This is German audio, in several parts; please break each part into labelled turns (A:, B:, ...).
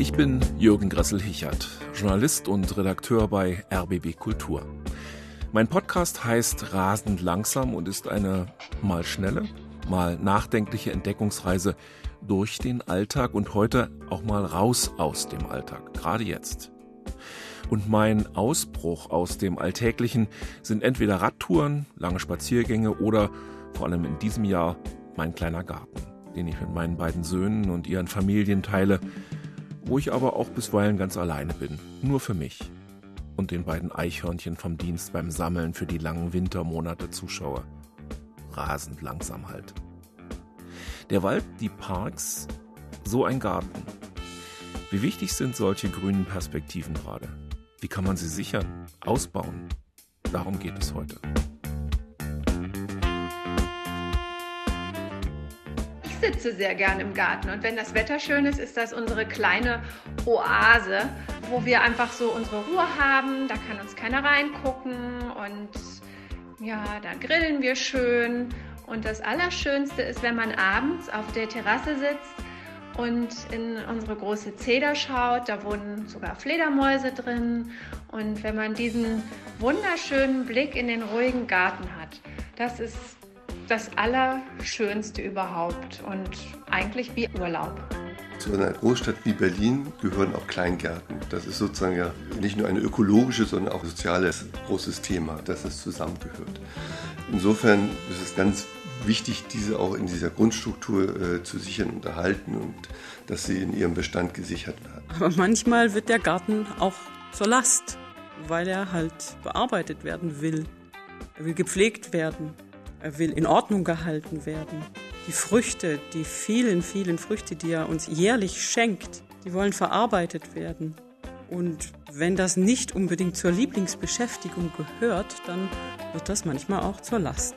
A: Ich bin Jürgen Gressel-Hichert, Journalist und Redakteur bei RBB Kultur. Mein Podcast heißt Rasend langsam und ist eine mal schnelle, mal nachdenkliche Entdeckungsreise durch den Alltag und heute auch mal raus aus dem Alltag, gerade jetzt. Und mein Ausbruch aus dem Alltäglichen sind entweder Radtouren, lange Spaziergänge oder vor allem in diesem Jahr mein kleiner Garten, den ich mit meinen beiden Söhnen und ihren Familien teile, wo ich aber auch bisweilen ganz alleine bin, nur für mich und den beiden Eichhörnchen vom Dienst beim Sammeln für die langen Wintermonate zuschaue. Rasend langsam halt. Der Wald, die Parks, so ein Garten. Wie wichtig sind solche grünen Perspektiven gerade? Wie kann man sie sichern, ausbauen? Darum geht es heute.
B: Sitze sehr gern im Garten und wenn das Wetter schön ist, ist das unsere kleine Oase, wo wir einfach so unsere Ruhe haben. Da kann uns keiner reingucken und ja, da grillen wir schön. Und das Allerschönste ist, wenn man abends auf der Terrasse sitzt und in unsere große Zeder schaut. Da wohnen sogar Fledermäuse drin. Und wenn man diesen wunderschönen Blick in den ruhigen Garten hat, das ist das Allerschönste überhaupt und eigentlich wie Urlaub.
C: Zu einer Großstadt wie Berlin gehören auch Kleingärten. Das ist sozusagen ja nicht nur ein ökologisches, sondern auch soziales großes Thema, dass es zusammengehört. Insofern ist es ganz wichtig, diese auch in dieser Grundstruktur äh, zu sichern und erhalten und dass sie in ihrem Bestand gesichert werden.
D: Aber manchmal wird der Garten auch zur Last, weil er halt bearbeitet werden will. Er will gepflegt werden. Er will in Ordnung gehalten werden. Die Früchte, die vielen, vielen Früchte, die er uns jährlich schenkt, die wollen verarbeitet werden. Und wenn das nicht unbedingt zur Lieblingsbeschäftigung gehört, dann wird das manchmal auch zur Last.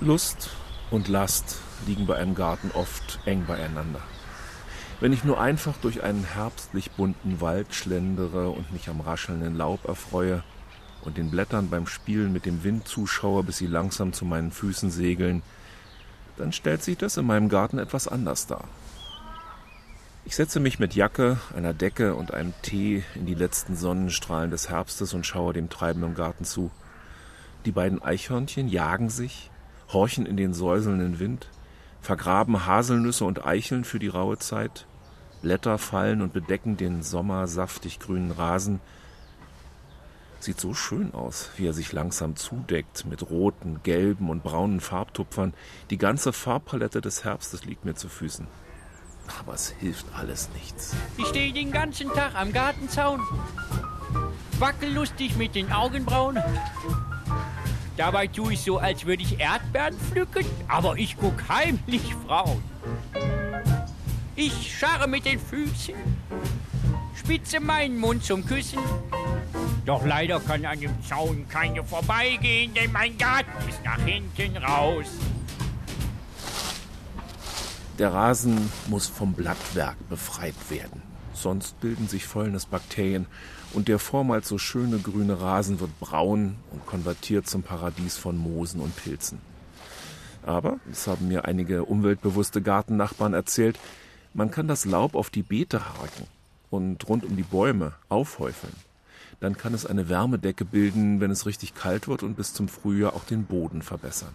A: Lust und Last liegen bei einem Garten oft eng beieinander. Wenn ich nur einfach durch einen herbstlich bunten Wald schlendere und mich am raschelnden Laub erfreue und den Blättern beim Spielen mit dem Wind zuschaue, bis sie langsam zu meinen Füßen segeln, dann stellt sich das in meinem Garten etwas anders dar. Ich setze mich mit Jacke, einer Decke und einem Tee in die letzten Sonnenstrahlen des Herbstes und schaue dem Treiben im Garten zu. Die beiden Eichhörnchen jagen sich, horchen in den säuselnden Wind, vergraben Haselnüsse und Eicheln für die raue Zeit, Blätter fallen und bedecken den sommersaftig grünen Rasen. Sieht so schön aus, wie er sich langsam zudeckt mit roten, gelben und braunen Farbtupfern. Die ganze Farbpalette des Herbstes liegt mir zu Füßen. Aber es hilft alles nichts.
E: Ich stehe den ganzen Tag am Gartenzaun, wackel lustig mit den Augenbrauen. Dabei tue ich so, als würde ich Erdbeeren pflücken, aber ich guck heimlich Frauen. Ich scharre mit den Füßen, spitze meinen Mund zum Küssen. Doch leider kann an dem Zaun keine vorbeigehen, denn mein Garten ist nach hinten raus.
A: Der Rasen muss vom Blattwerk befreit werden. Sonst bilden sich Fäulnisbakterien und der vormals so schöne grüne Rasen wird braun und konvertiert zum Paradies von Moosen und Pilzen. Aber, das haben mir einige umweltbewusste Gartennachbarn erzählt, man kann das Laub auf die Beete haken und rund um die Bäume aufhäufeln. Dann kann es eine Wärmedecke bilden, wenn es richtig kalt wird und bis zum Frühjahr auch den Boden verbessern.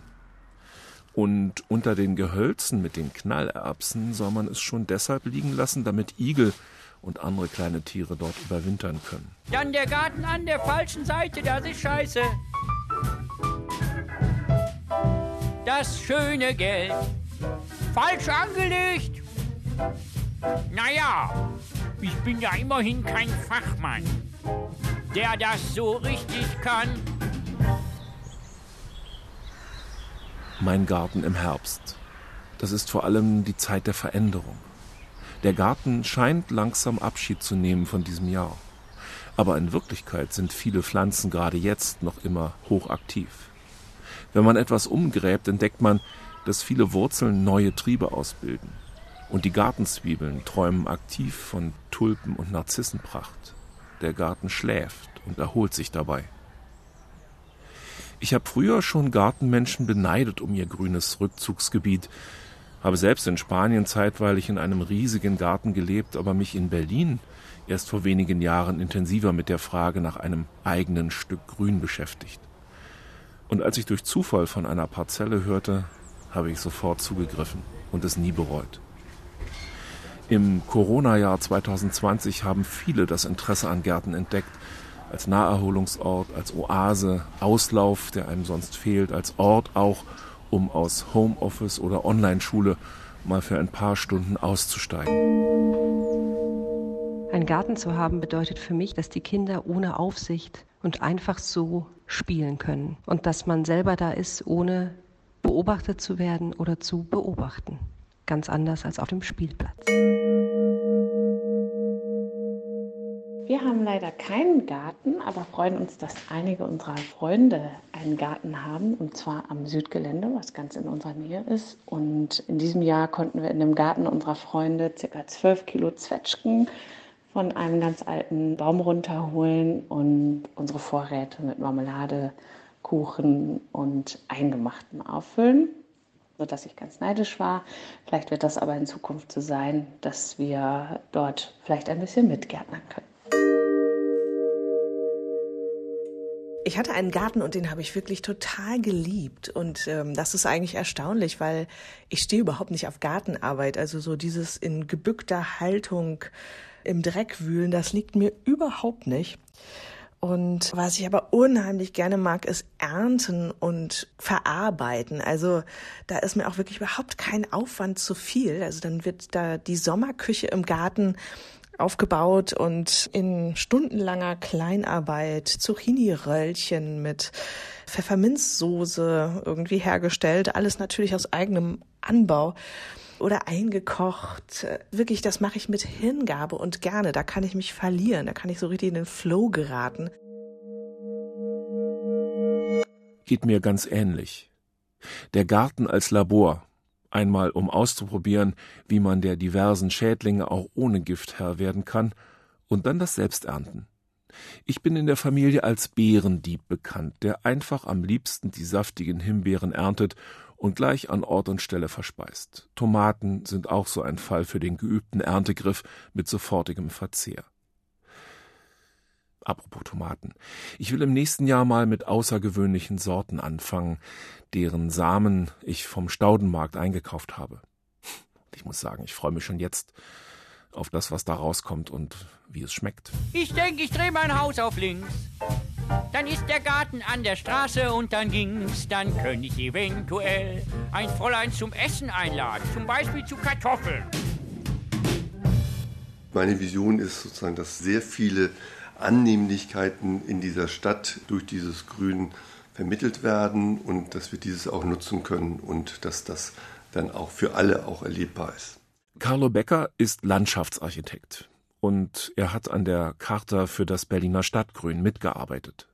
A: Und unter den Gehölzen mit den Knallerbsen soll man es schon deshalb liegen lassen, damit Igel und andere kleine Tiere dort überwintern können.
E: Dann der Garten an der falschen Seite, das ist scheiße. Das schöne Geld. Falsch angelegt. Naja, ich bin ja immerhin kein Fachmann, der das so richtig kann.
A: Mein Garten im Herbst. Das ist vor allem die Zeit der Veränderung. Der Garten scheint langsam Abschied zu nehmen von diesem Jahr. Aber in Wirklichkeit sind viele Pflanzen gerade jetzt noch immer hochaktiv. Wenn man etwas umgräbt, entdeckt man, dass viele Wurzeln neue Triebe ausbilden. Und die Gartenzwiebeln träumen aktiv von Tulpen und Narzissenpracht. Der Garten schläft und erholt sich dabei. Ich habe früher schon Gartenmenschen beneidet um ihr grünes Rückzugsgebiet, habe selbst in Spanien zeitweilig in einem riesigen Garten gelebt, aber mich in Berlin erst vor wenigen Jahren intensiver mit der Frage nach einem eigenen Stück Grün beschäftigt. Und als ich durch Zufall von einer Parzelle hörte, habe ich sofort zugegriffen und es nie bereut. Im Corona-Jahr 2020 haben viele das Interesse an Gärten entdeckt, als Naherholungsort, als Oase, Auslauf, der einem sonst fehlt, als Ort auch, um aus Homeoffice oder Online-Schule mal für ein paar Stunden auszusteigen.
F: Ein Garten zu haben bedeutet für mich, dass die Kinder ohne Aufsicht und einfach so spielen können und dass man selber da ist, ohne beobachtet zu werden oder zu beobachten. Ganz anders als auf dem Spielplatz.
G: Leider keinen Garten, aber freuen uns, dass einige unserer Freunde einen Garten haben, und zwar am Südgelände, was ganz in unserer Nähe ist. Und in diesem Jahr konnten wir in dem Garten unserer Freunde ca. 12 Kilo Zwetschgen von einem ganz alten Baum runterholen und unsere Vorräte mit Marmelade, Kuchen und Eingemachten auffüllen sodass ich ganz neidisch war. Vielleicht wird das aber in Zukunft so sein, dass wir dort vielleicht ein bisschen mitgärtnern können.
H: Ich hatte einen Garten und den habe ich wirklich total geliebt. Und ähm, das ist eigentlich erstaunlich, weil ich stehe überhaupt nicht auf Gartenarbeit. Also so dieses in gebückter Haltung im Dreck wühlen, das liegt mir überhaupt nicht. Und was ich aber unheimlich gerne mag, ist ernten und verarbeiten. Also da ist mir auch wirklich überhaupt kein Aufwand zu viel. Also dann wird da die Sommerküche im Garten aufgebaut und in stundenlanger Kleinarbeit Zucchini-Röllchen mit Pfefferminzsoße irgendwie hergestellt. Alles natürlich aus eigenem Anbau oder eingekocht. Wirklich, das mache ich mit Hingabe und gerne. Da kann ich mich verlieren. Da kann ich so richtig in den Flow geraten.
A: Geht mir ganz ähnlich. Der Garten als Labor. Einmal um auszuprobieren, wie man der diversen Schädlinge auch ohne Gift Herr werden kann, und dann das Selbsternten. Ich bin in der Familie als Beerendieb bekannt, der einfach am liebsten die saftigen Himbeeren erntet und gleich an Ort und Stelle verspeist. Tomaten sind auch so ein Fall für den geübten Erntegriff mit sofortigem Verzehr. Apropos Tomaten. Ich will im nächsten Jahr mal mit außergewöhnlichen Sorten anfangen, deren Samen ich vom Staudenmarkt eingekauft habe. Ich muss sagen, ich freue mich schon jetzt auf das, was da rauskommt und wie es schmeckt.
E: Ich denke, ich drehe mein Haus auf links. Dann ist der Garten an der Straße und dann ging's. Dann könnte ich eventuell ein Fräulein zum Essen einladen, zum Beispiel zu Kartoffeln.
C: Meine Vision ist sozusagen, dass sehr viele Annehmlichkeiten in dieser Stadt durch dieses Grün vermittelt werden und dass wir dieses auch nutzen können und dass das dann auch für alle auch erlebbar ist.
A: Carlo Becker ist Landschaftsarchitekt und er hat an der Charta für das Berliner Stadtgrün mitgearbeitet.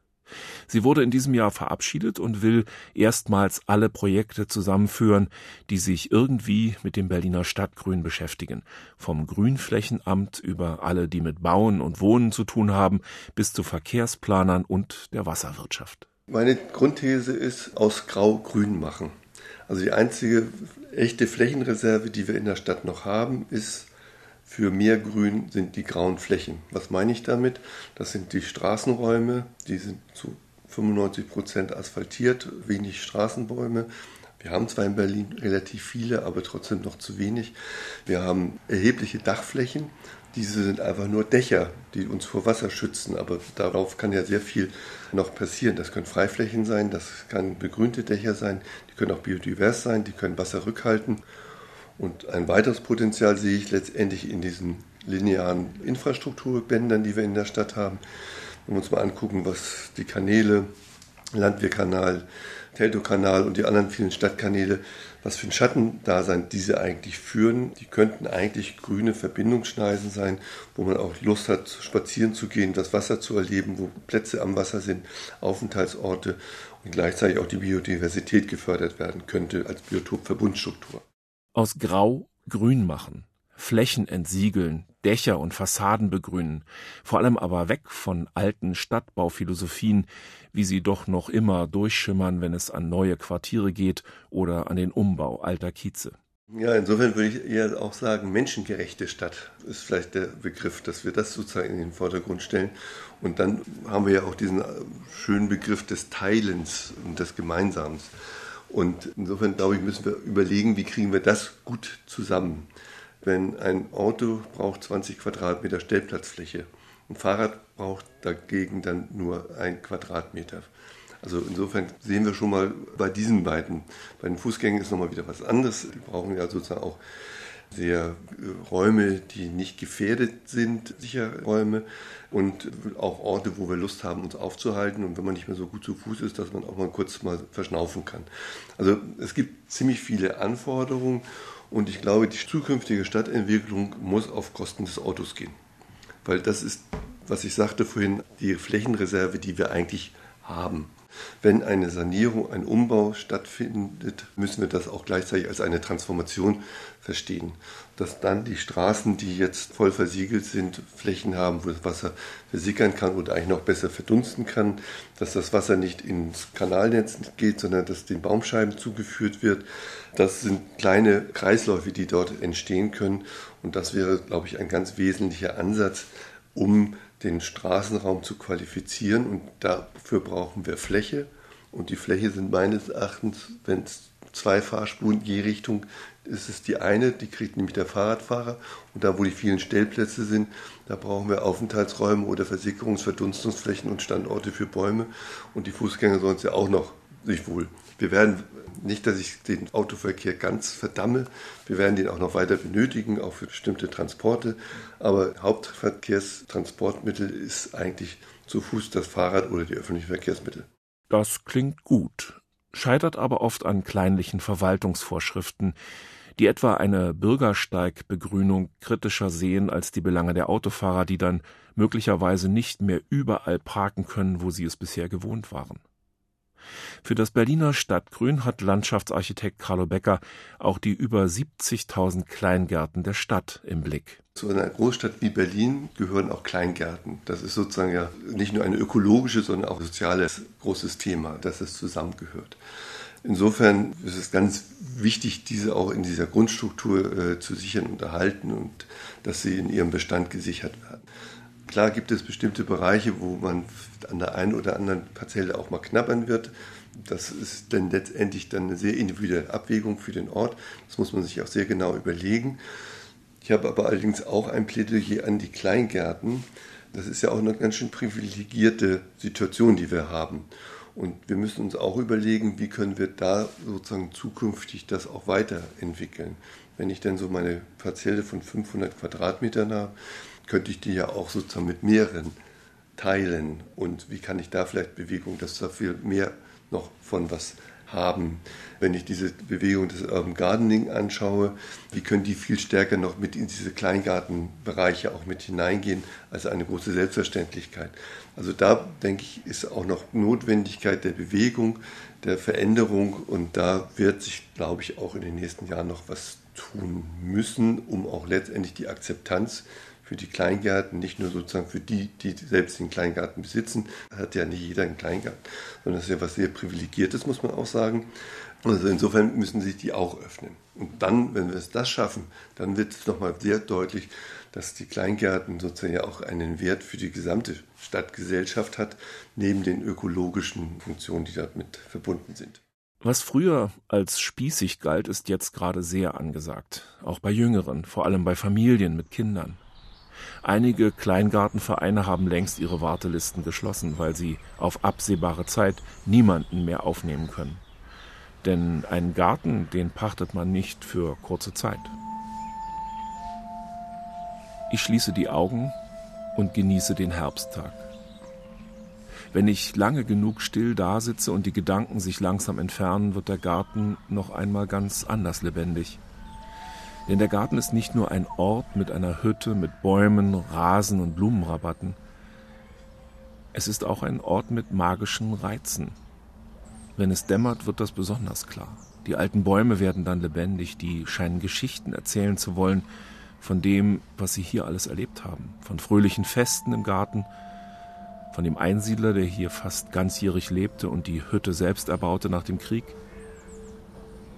A: Sie wurde in diesem Jahr verabschiedet und will erstmals alle Projekte zusammenführen, die sich irgendwie mit dem Berliner Stadtgrün beschäftigen. Vom Grünflächenamt über alle, die mit Bauen und Wohnen zu tun haben, bis zu Verkehrsplanern und der Wasserwirtschaft.
C: Meine Grundthese ist aus Grau grün machen. Also die einzige echte Flächenreserve, die wir in der Stadt noch haben, ist für mehr Grün sind die grauen Flächen. Was meine ich damit? Das sind die Straßenräume, die sind zu 95 Prozent asphaltiert, wenig Straßenbäume. Wir haben zwar in Berlin relativ viele, aber trotzdem noch zu wenig. Wir haben erhebliche Dachflächen. Diese sind einfach nur Dächer, die uns vor Wasser schützen, aber darauf kann ja sehr viel noch passieren. Das können Freiflächen sein, das kann begrünte Dächer sein, die können auch biodivers sein, die können Wasser rückhalten. Und ein weiteres Potenzial sehe ich letztendlich in diesen linearen Infrastrukturbändern, die wir in der Stadt haben. Wenn wir uns mal angucken, was die Kanäle, Landwehrkanal, Teltow-Kanal und die anderen vielen Stadtkanäle, was für ein Schattendasein diese eigentlich führen. Die könnten eigentlich grüne Verbindungsschneisen sein, wo man auch Lust hat, spazieren zu gehen, das Wasser zu erleben, wo Plätze am Wasser sind, Aufenthaltsorte und gleichzeitig auch die Biodiversität gefördert werden könnte als Biotopverbundstruktur
A: aus Grau grün machen, Flächen entsiegeln, Dächer und Fassaden begrünen, vor allem aber weg von alten Stadtbauphilosophien, wie sie doch noch immer durchschimmern, wenn es an neue Quartiere geht oder an den Umbau alter Kieze.
C: Ja, insofern würde ich eher auch sagen, menschengerechte Stadt ist vielleicht der Begriff, dass wir das sozusagen in den Vordergrund stellen. Und dann haben wir ja auch diesen schönen Begriff des Teilens und des Gemeinsamen. Und insofern, glaube ich, müssen wir überlegen, wie kriegen wir das gut zusammen. Wenn ein Auto braucht 20 Quadratmeter Stellplatzfläche, ein Fahrrad braucht dagegen dann nur ein Quadratmeter. Also insofern sehen wir schon mal bei diesen beiden. Bei den Fußgängern ist nochmal wieder was anderes. Die brauchen ja sozusagen auch sehr äh, Räume, die nicht gefährdet sind, sichere Räume und auch Orte, wo wir Lust haben, uns aufzuhalten und wenn man nicht mehr so gut zu Fuß ist, dass man auch mal kurz mal verschnaufen kann. Also es gibt ziemlich viele Anforderungen und ich glaube, die zukünftige Stadtentwicklung muss auf Kosten des Autos gehen, weil das ist, was ich sagte vorhin, die Flächenreserve, die wir eigentlich haben. Wenn eine Sanierung, ein Umbau stattfindet, müssen wir das auch gleichzeitig als eine Transformation verstehen. Dass dann die Straßen, die jetzt voll versiegelt sind, Flächen haben, wo das Wasser versickern kann oder eigentlich noch besser verdunsten kann, dass das Wasser nicht ins Kanalnetz geht, sondern dass den Baumscheiben zugeführt wird. Das sind kleine Kreisläufe, die dort entstehen können. Und das wäre, glaube ich, ein ganz wesentlicher Ansatz, um den Straßenraum zu qualifizieren. Und dafür brauchen wir Fläche. Und die Fläche sind meines Erachtens, wenn es zwei Fahrspuren je Richtung ist es die eine, die kriegt nämlich der Fahrradfahrer. Und da, wo die vielen Stellplätze sind, da brauchen wir Aufenthaltsräume oder Versickerungs-, Verdunstungsflächen und Standorte für Bäume. Und die Fußgänger sollen es ja auch noch sich wohl. Wir werden nicht, dass ich den Autoverkehr ganz verdamme. Wir werden den auch noch weiter benötigen, auch für bestimmte Transporte. Aber Hauptverkehrstransportmittel ist eigentlich zu Fuß das Fahrrad oder die öffentlichen Verkehrsmittel.
A: Das klingt gut, scheitert aber oft an kleinlichen Verwaltungsvorschriften, die etwa eine Bürgersteigbegrünung kritischer sehen als die Belange der Autofahrer, die dann möglicherweise nicht mehr überall parken können, wo sie es bisher gewohnt waren. Für das Berliner Stadtgrün hat Landschaftsarchitekt Carlo Becker auch die über 70.000 Kleingärten der Stadt im Blick.
C: Zu einer Großstadt wie Berlin gehören auch Kleingärten. Das ist sozusagen ja nicht nur ein ökologisches, sondern auch soziales großes Thema, dass es zusammengehört. Insofern ist es ganz wichtig, diese auch in dieser Grundstruktur äh, zu sichern und erhalten und dass sie in ihrem Bestand gesichert werden. Klar gibt es bestimmte Bereiche, wo man an der einen oder anderen Parzelle auch mal knabbern wird. Das ist dann letztendlich dann eine sehr individuelle Abwägung für den Ort. Das muss man sich auch sehr genau überlegen. Ich habe aber allerdings auch ein Plädoyer an die Kleingärten. Das ist ja auch eine ganz schön privilegierte Situation, die wir haben. Und wir müssen uns auch überlegen, wie können wir da sozusagen zukünftig das auch weiterentwickeln. Wenn ich dann so meine Parzelle von 500 Quadratmetern habe, könnte ich die ja auch sozusagen mit mehreren teilen und wie kann ich da vielleicht Bewegung, dass da viel mehr noch von was haben. Wenn ich diese Bewegung des Urban Gardening anschaue, wie können die viel stärker noch mit in diese Kleingartenbereiche auch mit hineingehen als eine große Selbstverständlichkeit. Also da denke ich, ist auch noch Notwendigkeit der Bewegung, der Veränderung und da wird sich, glaube ich, auch in den nächsten Jahren noch was tun müssen, um auch letztendlich die Akzeptanz für die Kleingärten, nicht nur sozusagen für die, die selbst den Kleingarten besitzen, hat ja nicht jeder einen Kleingarten, sondern das ist ja was sehr Privilegiertes, muss man auch sagen. Also insofern müssen sich die auch öffnen. Und dann, wenn wir es das schaffen, dann wird es nochmal sehr deutlich, dass die Kleingärten sozusagen ja auch einen Wert für die gesamte Stadtgesellschaft hat, neben den ökologischen Funktionen, die damit verbunden sind.
A: Was früher als spießig galt, ist jetzt gerade sehr angesagt. Auch bei Jüngeren, vor allem bei Familien mit Kindern. Einige Kleingartenvereine haben längst ihre Wartelisten geschlossen, weil sie auf absehbare Zeit niemanden mehr aufnehmen können. Denn einen Garten, den pachtet man nicht für kurze Zeit. Ich schließe die Augen und genieße den Herbsttag. Wenn ich lange genug still dasitze und die Gedanken sich langsam entfernen, wird der Garten noch einmal ganz anders lebendig. Denn der Garten ist nicht nur ein Ort mit einer Hütte, mit Bäumen, Rasen und Blumenrabatten. Es ist auch ein Ort mit magischen Reizen. Wenn es dämmert, wird das besonders klar. Die alten Bäume werden dann lebendig, die scheinen Geschichten erzählen zu wollen, von dem, was sie hier alles erlebt haben. Von fröhlichen Festen im Garten, von dem Einsiedler, der hier fast ganzjährig lebte und die Hütte selbst erbaute nach dem Krieg.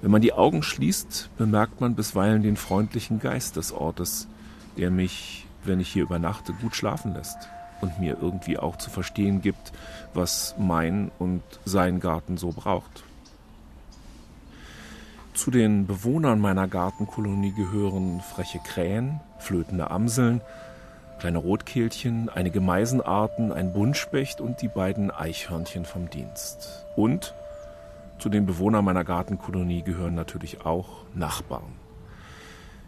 A: Wenn man die Augen schließt, bemerkt man bisweilen den freundlichen Geist des Ortes, der mich, wenn ich hier übernachte, gut schlafen lässt und mir irgendwie auch zu verstehen gibt, was mein und sein Garten so braucht. Zu den Bewohnern meiner Gartenkolonie gehören freche Krähen, flötende Amseln, kleine Rotkehlchen, einige Meisenarten, ein Buntspecht und die beiden Eichhörnchen vom Dienst. Und zu den Bewohnern meiner Gartenkolonie gehören natürlich auch Nachbarn.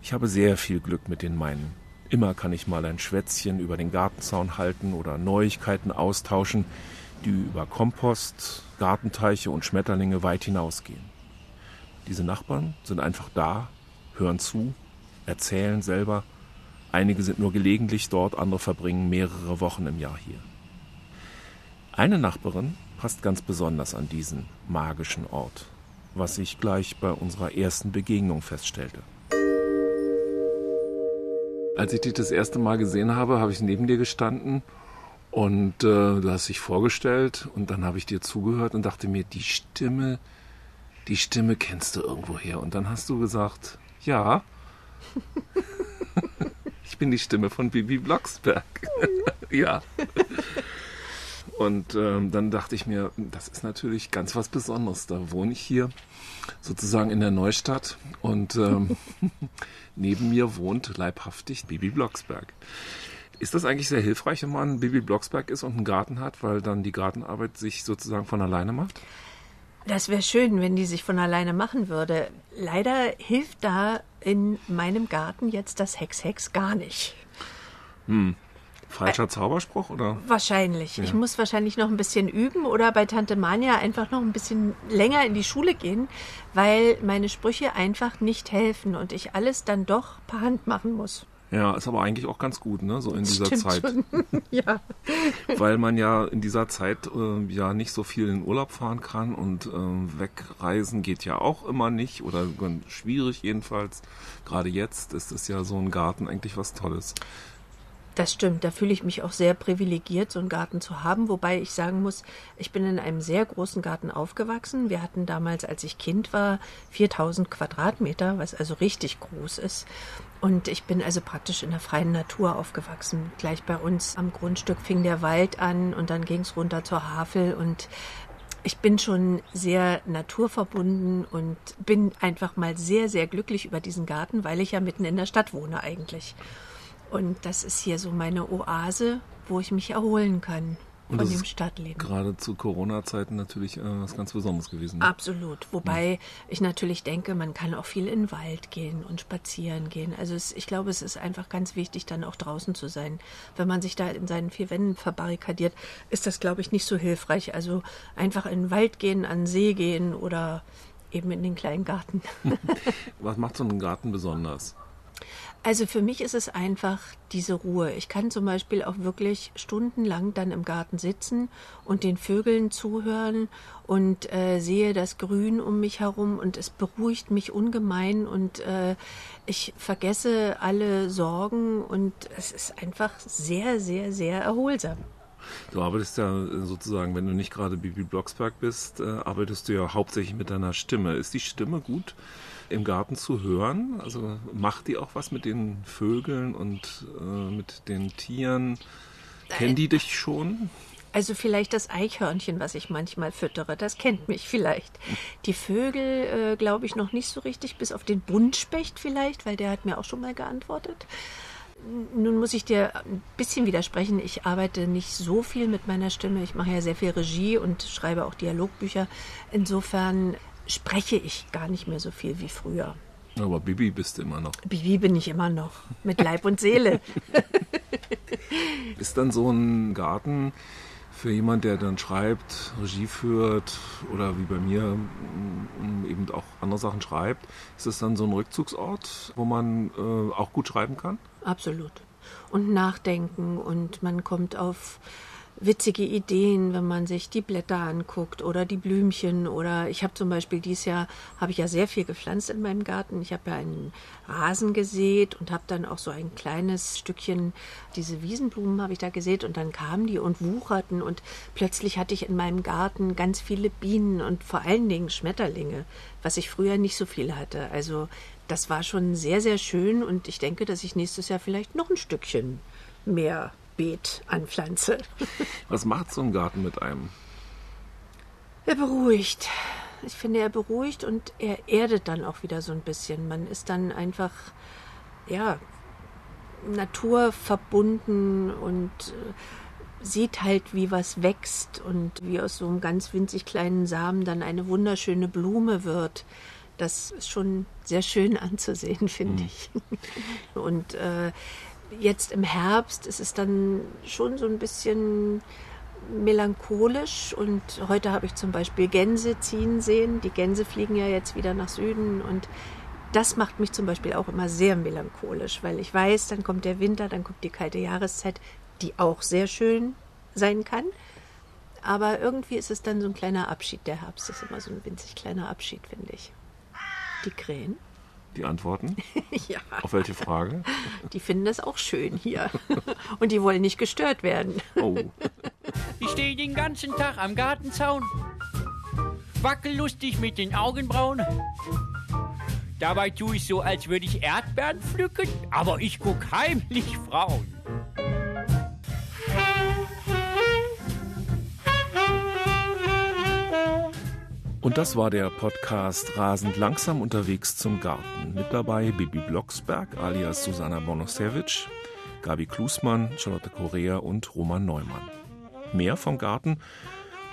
A: Ich habe sehr viel Glück mit den meinen. Immer kann ich mal ein Schwätzchen über den Gartenzaun halten oder Neuigkeiten austauschen, die über Kompost, Gartenteiche und Schmetterlinge weit hinausgehen. Diese Nachbarn sind einfach da, hören zu, erzählen selber. Einige sind nur gelegentlich dort, andere verbringen mehrere Wochen im Jahr hier. Eine Nachbarin passt ganz besonders an diesen magischen Ort, was ich gleich bei unserer ersten Begegnung feststellte. Als ich dich das erste Mal gesehen habe, habe ich neben dir gestanden und äh, du hast dich vorgestellt und dann habe ich dir zugehört und dachte mir, die Stimme, die Stimme kennst du irgendwoher. Und dann hast du gesagt, ja, ich bin die Stimme von Bibi Blocksberg. ja. Und ähm, dann dachte ich mir, das ist natürlich ganz was Besonderes. Da wohne ich hier sozusagen in der Neustadt und ähm, neben mir wohnt leibhaftig Bibi Blocksberg. Ist das eigentlich sehr hilfreich, wenn man Bibi Blocksberg ist und einen Garten hat, weil dann die Gartenarbeit sich sozusagen von alleine macht?
I: Das wäre schön, wenn die sich von alleine machen würde. Leider hilft da in meinem Garten jetzt das Hex-Hex gar nicht.
A: Hm. Falscher Zauberspruch oder?
I: Wahrscheinlich. Ja. Ich muss wahrscheinlich noch ein bisschen üben oder bei Tante Mania einfach noch ein bisschen länger in die Schule gehen, weil meine Sprüche einfach nicht helfen und ich alles dann doch per Hand machen muss.
A: Ja, ist aber eigentlich auch ganz gut, ne? So in dieser
I: Stimmt
A: Zeit.
I: Schon. ja.
A: Weil man ja in dieser Zeit äh, ja nicht so viel in Urlaub fahren kann und äh, wegreisen geht ja auch immer nicht oder schwierig jedenfalls. Gerade jetzt ist es ja so ein Garten eigentlich was Tolles.
I: Das stimmt, da fühle ich mich auch sehr privilegiert, so einen Garten zu haben, wobei ich sagen muss, ich bin in einem sehr großen Garten aufgewachsen. Wir hatten damals, als ich Kind war, 4000 Quadratmeter, was also richtig groß ist. Und ich bin also praktisch in der freien Natur aufgewachsen. Gleich bei uns am Grundstück fing der Wald an und dann ging es runter zur Havel und ich bin schon sehr naturverbunden und bin einfach mal sehr, sehr glücklich über diesen Garten, weil ich ja mitten in der Stadt wohne eigentlich. Und das ist hier so meine Oase, wo ich mich erholen kann von
A: Und das
I: dem
A: ist
I: Stadtleben.
A: Gerade zu Corona-Zeiten natürlich äh, was ganz Besonderes gewesen. Ne?
I: Absolut. Wobei ich natürlich denke, man kann auch viel in den Wald gehen und spazieren gehen. Also es, ich glaube, es ist einfach ganz wichtig, dann auch draußen zu sein. Wenn man sich da in seinen vier Wänden verbarrikadiert, ist das, glaube ich, nicht so hilfreich. Also einfach in den Wald gehen, an den See gehen oder eben in den kleinen Garten.
A: Was macht so einen Garten besonders?
I: Also für mich ist es einfach diese Ruhe. Ich kann zum Beispiel auch wirklich stundenlang dann im Garten sitzen und den Vögeln zuhören und äh, sehe das Grün um mich herum und es beruhigt mich ungemein und äh, ich vergesse alle Sorgen und es ist einfach sehr, sehr, sehr erholsam.
A: Du arbeitest ja sozusagen, wenn du nicht gerade Bibi Blocksberg bist, äh, arbeitest du ja hauptsächlich mit deiner Stimme. Ist die Stimme gut im Garten zu hören? Also macht die auch was mit den Vögeln und äh, mit den Tieren? Kennen die dich schon?
I: Also vielleicht das Eichhörnchen, was ich manchmal füttere, das kennt mich vielleicht. Die Vögel äh, glaube ich noch nicht so richtig, bis auf den Buntspecht vielleicht, weil der hat mir auch schon mal geantwortet. Nun muss ich dir ein bisschen widersprechen. Ich arbeite nicht so viel mit meiner Stimme. Ich mache ja sehr viel Regie und schreibe auch Dialogbücher. Insofern spreche ich gar nicht mehr so viel wie früher.
A: Aber Bibi bist du immer noch.
I: Bibi bin ich immer noch. Mit Leib und Seele.
A: Ist dann so ein Garten für jemand, der dann schreibt, Regie führt oder wie bei mir m, eben auch andere Sachen schreibt, ist es dann so ein Rückzugsort, wo man äh, auch gut schreiben kann?
I: Absolut. Und nachdenken und man kommt auf witzige Ideen, wenn man sich die Blätter anguckt oder die Blümchen oder ich habe zum Beispiel dieses Jahr habe ich ja sehr viel gepflanzt in meinem Garten. Ich habe ja einen Rasen gesät und habe dann auch so ein kleines Stückchen diese Wiesenblumen habe ich da gesät und dann kamen die und wucherten und plötzlich hatte ich in meinem Garten ganz viele Bienen und vor allen Dingen Schmetterlinge, was ich früher nicht so viel hatte. Also das war schon sehr sehr schön und ich denke, dass ich nächstes Jahr vielleicht noch ein Stückchen mehr Beet anpflanze.
A: Was macht so ein Garten mit einem?
I: Er beruhigt. Ich finde, er beruhigt und er erdet dann auch wieder so ein bisschen. Man ist dann einfach, ja, naturverbunden und äh, sieht halt, wie was wächst und wie aus so einem ganz winzig kleinen Samen dann eine wunderschöne Blume wird. Das ist schon sehr schön anzusehen, finde mhm. ich. Und äh, jetzt im Herbst ist es dann schon so ein bisschen melancholisch und heute habe ich zum Beispiel Gänse ziehen sehen. Die Gänse fliegen ja jetzt wieder nach Süden und das macht mich zum Beispiel auch immer sehr melancholisch, weil ich weiß, dann kommt der Winter, dann kommt die kalte Jahreszeit, die auch sehr schön sein kann. Aber irgendwie ist es dann so ein kleiner Abschied. Der Herbst ist immer so ein winzig kleiner Abschied, finde ich. Die Krähen
A: die Antworten?
I: ja.
A: Auf welche Frage?
I: Die finden es auch schön hier. Und die wollen nicht gestört werden. Oh.
E: Ich stehe den ganzen Tag am Gartenzaun, wackel lustig mit den Augenbrauen. Dabei tue ich so, als würde ich Erdbeeren pflücken, aber ich guck heimlich Frauen.
A: Und das war der Podcast Rasend langsam unterwegs zum Garten. Mit dabei Bibi Blocksberg alias Susanna Bonosewicz, Gabi Klusmann, Charlotte Correa und Roman Neumann. Mehr vom Garten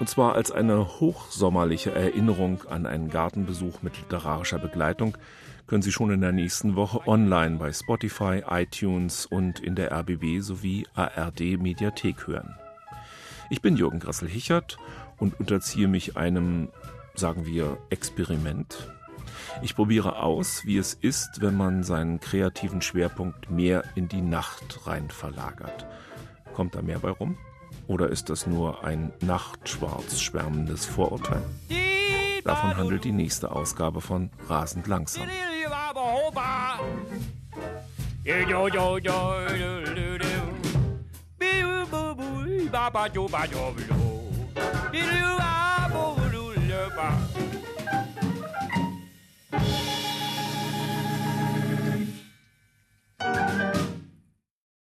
A: und zwar als eine hochsommerliche Erinnerung an einen Gartenbesuch mit literarischer Begleitung können Sie schon in der nächsten Woche online bei Spotify, iTunes und in der RBB sowie ARD Mediathek hören. Ich bin Jürgen Grassel-Hichert und unterziehe mich einem sagen wir, Experiment. Ich probiere aus, wie es ist, wenn man seinen kreativen Schwerpunkt mehr in die Nacht rein verlagert. Kommt da mehr bei rum? Oder ist das nur ein nachtschwarz schwärmendes Vorurteil? Davon handelt die nächste Ausgabe von Rasend langsam. パー。